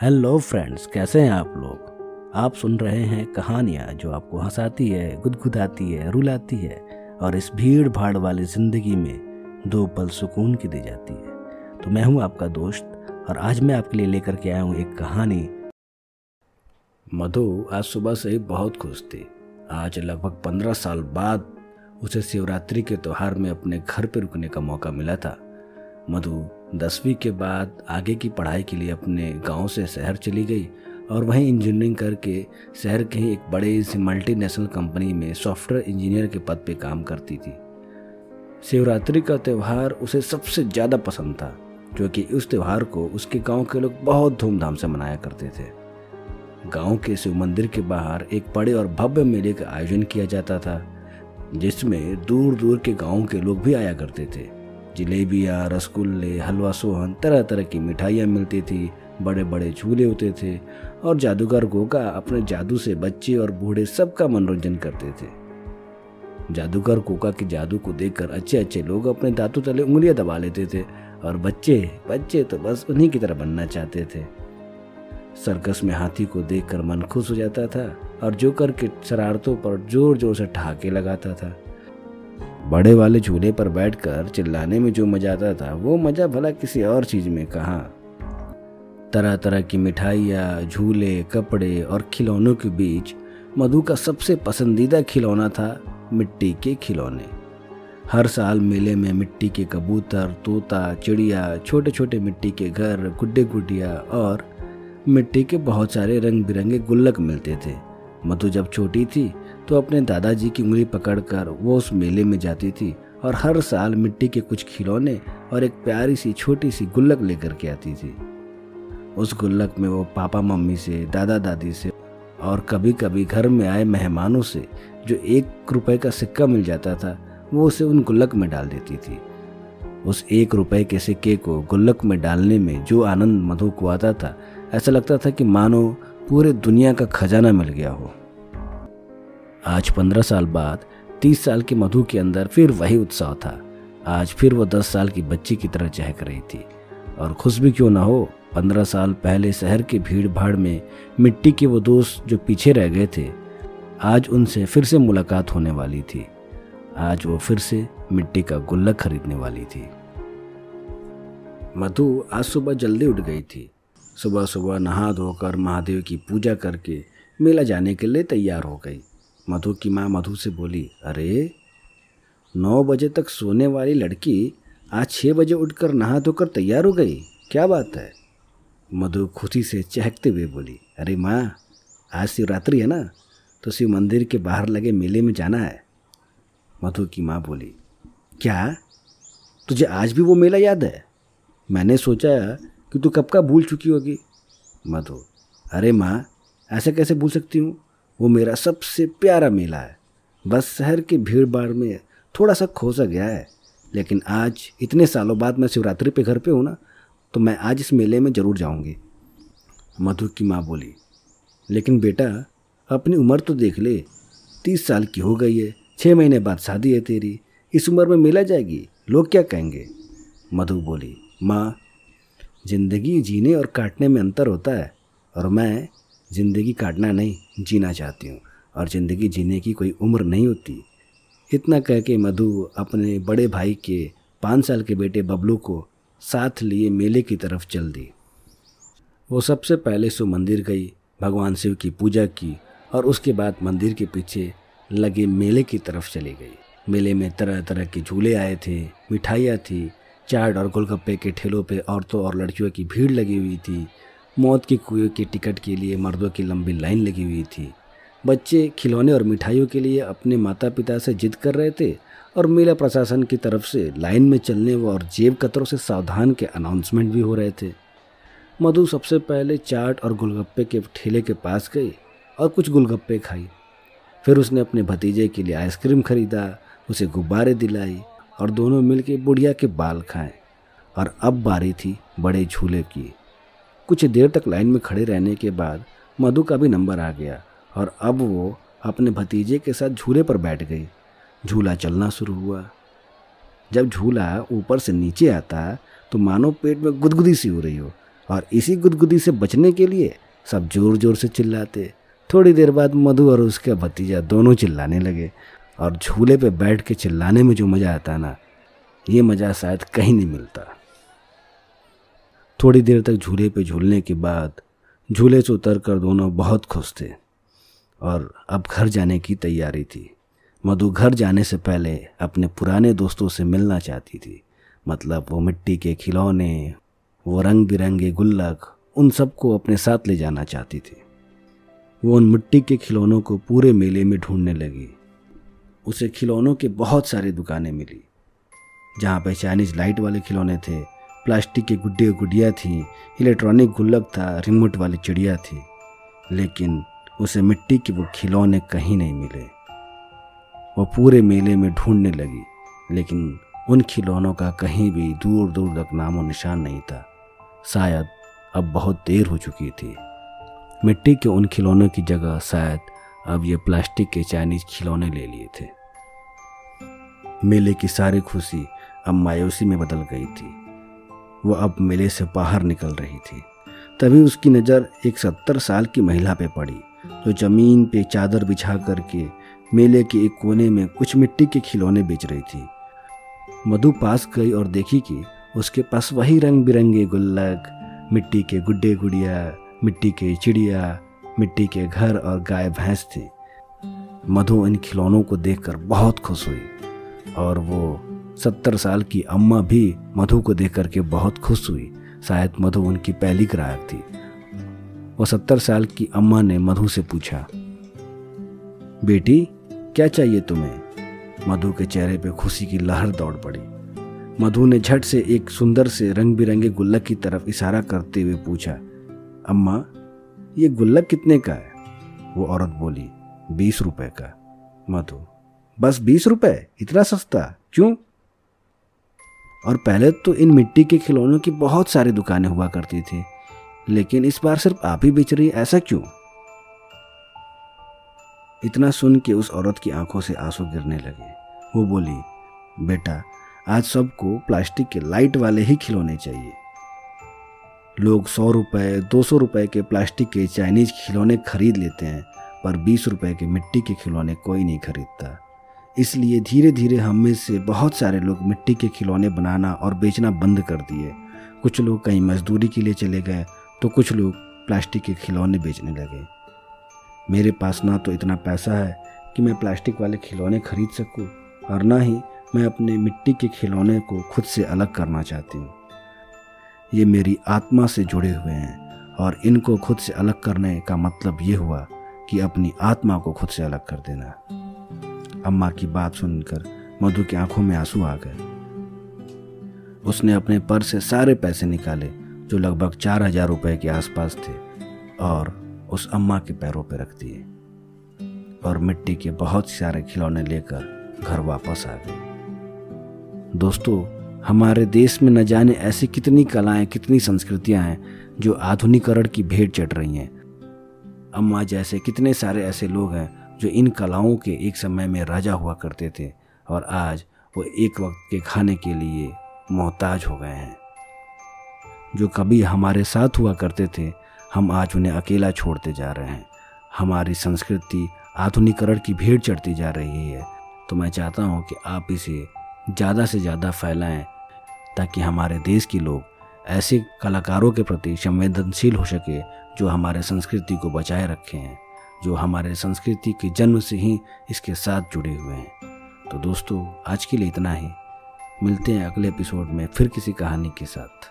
Hello friends, कैसे हैं आप लोग? आप सुन रहे हैं कहानियाँ जो आपको हंसाती है, गुदगुदाती है, रुलाती है और इस भीड़ भाड़ वाली ज़िंदगी में दो पल सुकून की दी जाती है। तो मैं हूँ आपका दोस्त और आज मैं आपके लिए लेकर के आया हूँ एक कहानी। मधु आज सुबह से ही बहुत खुश थी। आज लगभग पंद्रह साल बाद उसे शिवरात्रि के त्यौहार में अपने घर पर रुकने का मौका मिला था। मधु दसवीं के बाद आगे की पढ़ाई के लिए अपने गाँव से शहर चली गई और वहीं इंजीनियरिंग करके शहर के ही एक बड़े सी मल्टीनेशनल कंपनी में सॉफ्टवेयर इंजीनियर के पद पे काम करती थी। शिवरात्रि का त्यौहार उसे सबसे ज़्यादा पसंद था क्योंकि उस त्यौहार को उसके गाँव के लोग बहुत धूमधाम से मनाया करते थे। गाँव के शिव मंदिर के बाहर एक बड़े और भव्य मेले का आयोजन किया जाता था, जिसमें दूर दूर के गाँव के लोग भी आया करते थे। जलेबियाँ रसगुल्ले, हलवा, सोहन तरह तरह की मिठाइयाँ मिलती थी बड़े बड़े झूले होते थे और जादूगर गोगा अपने जादू से बच्चे और बूढ़े सबका मनोरंजन करते थे। जादूगर कोका के जादू को देखकर अच्छे अच्छे लोग अपने दांतों तले उंगलियाँ दबा लेते थे और बच्चे बच्चे तो बस उन्हीं की तरह बनना चाहते थे। सर्कस में हाथी को देखकर मन खुश हो जाता था और जोकर के शरारतों पर ज़ोर ज़ोर से ठहाके लगाता था। बड़े वाले झूले पर बैठकर चिल्लाने में जो मज़ा आता था, वो मज़ा भला किसी और चीज़ में कहा? तरह तरह की मिठाइयाँ, झूले, कपड़े और खिलौनों के बीच मधु का सबसे पसंदीदा खिलौना था मिट्टी के खिलौने। हर साल मेले में मिट्टी के कबूतर, तोता, चिड़िया छोटे छोटे मिट्टी के घर गुड्डे गुडिया और मिट्टी के बहुत सारे रंग बिरंगे गुल्लक मिलते थे। मधु जब छोटी थी तो अपने दादाजी की उंगली पकड़कर वो उस मेले में जाती थी और हर साल मिट्टी के कुछ खिलौने और एक प्यारी सी, छोटी सी गुल्लक लेकर के आती थी। उस गुल्लक में वो पापा मम्मी से, दादा दादी से और कभी कभी घर में आए मेहमानों से जो एक रुपए का सिक्का मिल जाता था, वो उसे उन गुल्लक में डाल देती थी। उस एक रुपए के सिक्के को गुल्लक में डालने में जो आनंद मधु को आता था, ऐसा लगता था कि मानो पूरे दुनिया का खजाना मिल गया हो। आज पंद्रह साल बाद, तीस साल की मधु के अंदर फिर वही उत्साह था। आज फिर वो दस साल की बच्ची की तरह चहक रही थी। और खुश भी क्यों ना हो, पंद्रह साल पहले शहर की भीड़ भाड़ में मिट्टी के वो दोस्त जो पीछे रह गए थे, आज उनसे फिर से मुलाकात होने वाली थी। आज वो फिर से मिट्टी का गुल्लक खरीदने वाली थी। मधु आज सुबह जल्दी उठ गई थी। सुबह सुबह नहा धोकर महादेव की पूजा करके मेला जाने के लिए तैयार हो गई। मधु की माँ मधु से बोली, अरे, नौ बजे तक सोने वाली लड़की आज छः बजे उठकर नहा धोकर तैयार हो गई। क्या बात है? मधु खुशी से चहकते हुए बोली, अरे माँ, आज शिवरात्रि है ना तो शिव मंदिर के बाहर लगे मेले में जाना है। मधु की माँ बोली, क्या? तुझे आज भी वो मेला याद है? मैंने सोचा कि तू कब का भूल चुकी होगी। मधु, अरे माँ, ऐसे कैसे भूल सकती हूँ? वो मेरा सबसे प्यारा मेला है। बस शहर की भीड़ भाड़ में थोड़ा सा खो सा गया है। लेकिन आज, इतने सालों बाद मैं शिवरात्रि पे घर पे हूँ ना तो मैं आज इस मेले में ज़रूर जाऊँगी। मधु की माँ बोली, लेकिन बेटा, अपनी उम्र तो देख ले। तीस साल की हो गई है छः महीने बाद शादी है तेरी। इस उम्र में मेला जाएगी, लोग क्या कहेंगे? मधु बोली, माँ, ज़िंदगी जीने और काटने में अंतर होता है, और मैं ज़िंदगी काटना नहीं, जीना चाहती हूँ। और ज़िंदगी जीने की कोई उम्र नहीं होती। इतना कह के मधु अपने बड़े भाई के पाँच साल के बेटे बबलू को साथ लिए मेले की तरफ़ चल दी। वो सबसे पहले सो मंदिर गई, भगवान शिव की पूजा की और उसके बाद मंदिर के पीछे लगे मेले की तरफ़ चली गई। मेले में तरह तरह के झूले आए थे, मिठाइयाँ थी, चाट और गोलगप्पे के ठेलों पे औरतों और लड़कियों की भीड़ लगी हुई थी। मौत के कुएँ के टिकट के लिए मर्दों की लंबी लाइन लगी हुई थी। बच्चे खिलौने और मिठाइयों के लिए अपने माता पिता से जिद कर रहे थे और मेला प्रशासन की तरफ़ से लाइन में चलने और जेब कतरों से सावधान के अनाउंसमेंट भी हो रहे थे। मधु सबसे पहले चाट और गोलगप्पे के ठेले के पास गई और कुछ गोलगप्पे खाई। फिर उसने अपने भतीजे के लिए आइसक्रीम खरीदा, उसे गुब्बारे दिलाई और दोनों मिलके बुढ़िया के बाल खाएँ और अब बारी थी बड़े झूले की। कुछ देर तक लाइन में खड़े रहने के बाद मधु का भी नंबर आ गया और अब वो अपने भतीजे के साथ झूले पर बैठ गई। झूला चलना शुरू हुआ। जब झूला ऊपर से नीचे आता तो मानो पेट में गुदगुदी सी हो रही हो और इसी गुदगुदी से बचने के लिए सब ज़ोर ज़ोर से चिल्लाते। थोड़ी देर बाद मधु और उसका भतीजा दोनों चिल्लाने लगे और झूले पे बैठ के चिल्लाने में जो मज़ा आता ना, ये मज़ा शायद कहीं नहीं मिलता। थोड़ी देर तक झूले पे झूलने के बाद झूले से उतर कर दोनों बहुत खुश थे और अब घर जाने की तैयारी थी। मधु घर जाने से पहले अपने पुराने दोस्तों से मिलना चाहती थी। मतलब वो मिट्टी के खिलौने, वो रंग बिरंगे गुल्लक, उन सबको अपने साथ ले जाना चाहती थी। वो उन मिट्टी के खिलौनों को पूरे मेले में ढूँढने लगी। उसे खिलौनों के बहुत सारी दुकानें मिली, जहाँ पे चाइनीज़ लाइट वाले खिलौने थे प्लास्टिक के गुड्डे गुडिया थी, इलेक्ट्रॉनिक गुल्लक था, रिमोट वाली चिड़िया थी। लेकिन उसे मिट्टी के वो खिलौने कहीं नहीं मिले। वो पूरे मेले में ढूँढने लगी, लेकिन उन खिलौनों का कहीं भी दूर दूर तक नामो निशान नहीं था। शायद अब बहुत देर हो चुकी थी। मिट्टी के उन खिलौनों की जगह शायद अब ये प्लास्टिक के चाइनीज़ खिलौने ले लिए थे। मेले की सारी खुशी अब मायूसी में बदल गई थी। वो अब मेले से बाहर निकल रही थी। तभी उसकी नज़र एक सत्तर साल की महिला पे पड़ी, जो ज़मीन पे चादर बिछा करके मेले के एक कोने में कुछ मिट्टी के खिलौने बेच रही थी। मधु पास गई और देखी कि उसके पास वही रंग बिरंगे गुल्लक, मिट्टी के गुड्डे गुड़िया, मिट्टी के चिड़िया, मिट्टी के घर और गाय भैंस थी। मधु इन खिलौनों को देखकर बहुत खुश हुई और वो सत्तर साल की अम्मा भी मधु को देख करके बहुत खुश हुई। शायद मधु उनकी पहली ग्राहक थी। वो सत्तर साल की अम्मा ने मधु से पूछा, बेटी, क्या चाहिए तुम्हें? मधु के चेहरे पे खुशी की लहर दौड़ पड़ी। मधु ने झट से एक सुंदर से रंग बिरंगे गुल्लक की तरफ़ इशारा करते हुए पूछा, अम्मा, ये गुल्लक कितने का है? वो औरत बोली, बीस रुपए का। मधु, बस बीस रुपए? इतना सस्ता? क्यों? और पहले तो इन मिट्टी के खिलौनों की बहुत सारी दुकानें हुआ करती थी, लेकिन इस बार सिर्फ़ आप ही बेच रही ऐसा क्यों? इतना सुन के उस औरत की आँखों से आँसू गिरने लगे। वो बोली, बेटा, आज सबको प्लास्टिक के लाइट वाले ही खिलौने चाहिए। लोग सौ रुपये दो सौ रुपये के प्लास्टिक के चाइनीज़ खिलौने खरीद लेते हैं, पर बीस रुपए के मिट्टी के खिलौने कोई नहीं खरीदता। इसलिए धीरे धीरे हम में से बहुत सारे लोग मिट्टी के खिलौने बनाना और बेचना बंद कर दिए। कुछ लोग कहीं मजदूरी के लिए चले गए तो कुछ लोग प्लास्टिक के खिलौने बेचने लगे। मेरे पास ना तो इतना पैसा है कि मैं प्लास्टिक वाले खिलौने खरीद सकूँ और ना ही मैं अपने मिट्टी के खिलौने को खुद से अलग करना चाहती हूँ। ये मेरी आत्मा से जुड़े हुए हैं और इनको खुद से अलग करने का मतलब ये हुआ कि अपनी आत्मा को खुद से अलग कर देना। अम्मा की बात सुनकर मधु की आँखों में आँसू आ गए। उसने अपने पर से सारे पैसे निकाले, जो लगभग चार हज़ार रुपए के आसपास थे, और उस अम्मा के पैरों पर रख दिए। और मिट्टी के बहुत सारे खिलौने लेकर घर वापस आ गए। दोस्तों, हमारे देश में न जाने ऐसी कितनी कलाएँ, कितनी संस्कृतियाँ हैं, जो आधुनिकरण की भेंट चढ़ रही हैं। अम्मा जैसे कितने सारे ऐसे लोग हैं जो इन कलाओं के एक समय में राजा हुआ करते थे और आज वो एक वक्त के खाने के लिए मोहताज हो गए हैं। जो कभी हमारे साथ हुआ करते थे, हम आज उन्हें अकेला छोड़ते जा रहे हैं। हमारी संस्कृति आधुनिकरण की भीड़ चढ़ती जा रही है। तो मैं चाहता हूँ कि आप इसे ज़्यादा से ज़्यादा फैलाएँ, ताकि हमारे देश के लोग ऐसे कलाकारों के प्रति संवेदनशील हो सके, जो हमारे संस्कृति को बचाए रखे। हैं जो हमारे संस्कृति के जन्म से ही इसके साथ जुड़े हुए हैं। तो दोस्तों, आज के लिए इतना ही। मिलते हैं अगले एपिसोड में फिर किसी कहानी के साथ।